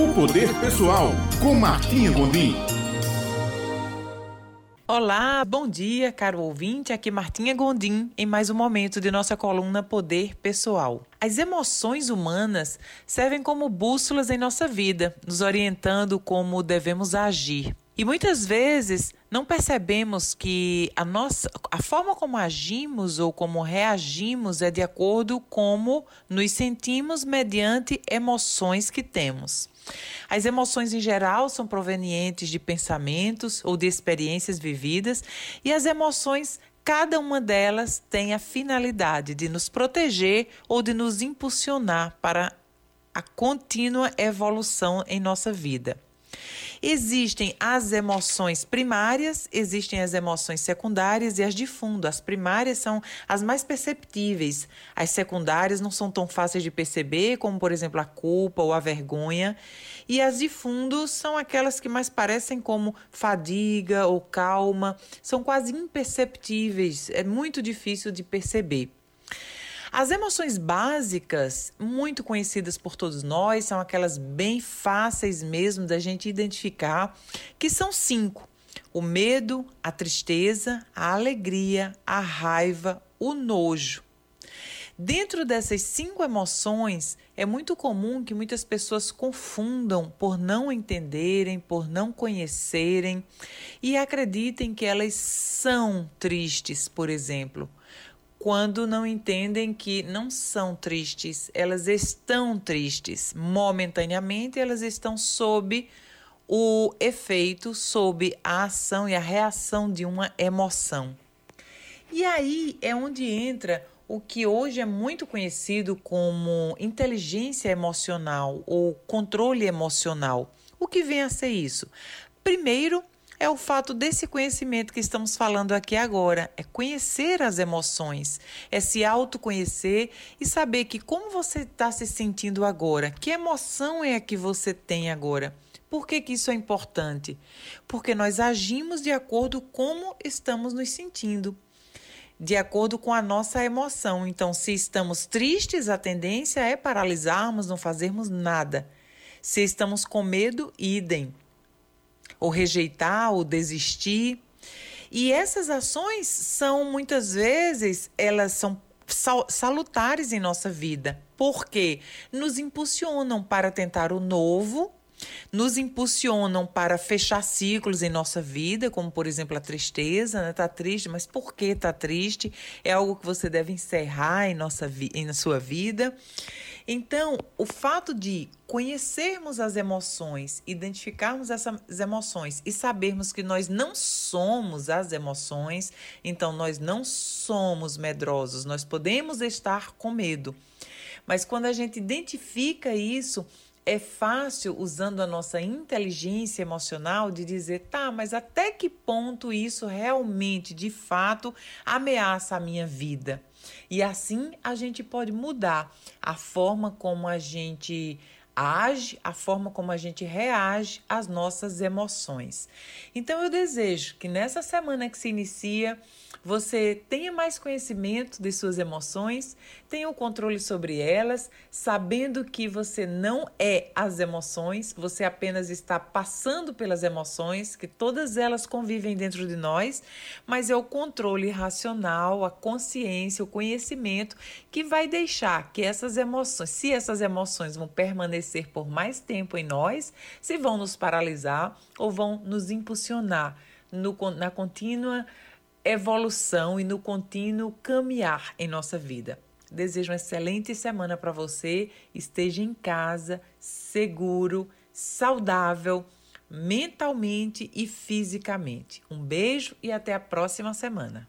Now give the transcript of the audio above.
O Poder Pessoal, com Martinha Gondim. Olá, bom dia, caro ouvinte. Aqui Martinha Gondim em mais um momento de nossa coluna Poder Pessoal. As emoções humanas servem como bússolas em nossa vida, nos orientando como devemos agir. E muitas vezes não percebemos que a nossa a forma como agimos ou como reagimos é de acordo com como nos sentimos mediante emoções que temos. As emoções em geral são provenientes de pensamentos ou de experiências vividas, e as emoções cada uma delas tem a finalidade de nos proteger ou de nos impulsionar para a contínua evolução em nossa vida. Existem as emoções primárias, existem as emoções secundárias e as de fundo. As primárias são as mais perceptíveis. As secundárias não são tão fáceis de perceber, como, por exemplo, a culpa ou a vergonha. E as de fundo são aquelas que mais parecem como fadiga ou calma, são quase imperceptíveis, é muito difícil de perceber. As emoções básicas, muito conhecidas por todos nós, são aquelas bem fáceis mesmo da gente identificar, que são cinco: o medo, a tristeza, a alegria, a raiva, o nojo. Dentro dessas cinco emoções, é muito comum que muitas pessoas confundam por não entenderem, por não conhecerem e acreditem que elas são tristes, por exemplo quando não entendem que não são tristes, elas estão tristes. Momentaneamente, elas estão sob o efeito, sob a ação e a reação de uma emoção. E aí é onde entra o que hoje é muito conhecido como inteligência emocional ou controle emocional. O que vem a ser isso? Primeiro, é o fato desse conhecimento que estamos falando aqui agora. É conhecer as emoções, é se autoconhecer e saber que como você está se sentindo agora, que emoção é a que você tem agora. Por que, que isso é importante? Porque nós agimos de acordo com como estamos nos sentindo de acordo com a nossa emoção. Então, se estamos tristes, a tendência é paralisarmos, não fazermos nada. Se estamos com medo, idem ou rejeitar, ou desistir. E essas ações são muitas vezes elas são salutares em nossa vida, porque nos impulsionam para tentar o novo, nos impulsionam para fechar ciclos em nossa vida, como por exemplo a tristeza, né? Tá triste, mas por que tá triste? É algo que você deve encerrar em nossa em sua vida. Então, o fato de conhecermos as emoções, identificarmos essas emoções e sabermos que nós não somos as emoções, então nós não somos medrosos, nós podemos estar com medo. Mas quando a gente identifica isso, é fácil, usando a nossa inteligência emocional, de dizer, tá, mas até que ponto isso realmente, de fato, ameaça a minha vida? E assim a gente pode mudar a forma como a gente age, a forma como a gente reage às nossas emoções. Então eu desejo que nessa semana que se inicia, você tenha mais conhecimento de suas emoções, tenha o controle sobre elas, sabendo que você não é as emoções, você apenas está passando pelas emoções, que todas elas convivem dentro de nós, mas é o controle racional, a consciência, o conhecimento que vai deixar que essas emoções, se essas emoções vão permanecer por mais tempo em nós, se vão nos paralisar ou vão nos impulsionar no, na contínua evolução e no contínuo caminhar em nossa vida. Desejo uma excelente semana para você. Esteja em casa, seguro, saudável, mentalmente e fisicamente. Um beijo e até a próxima semana.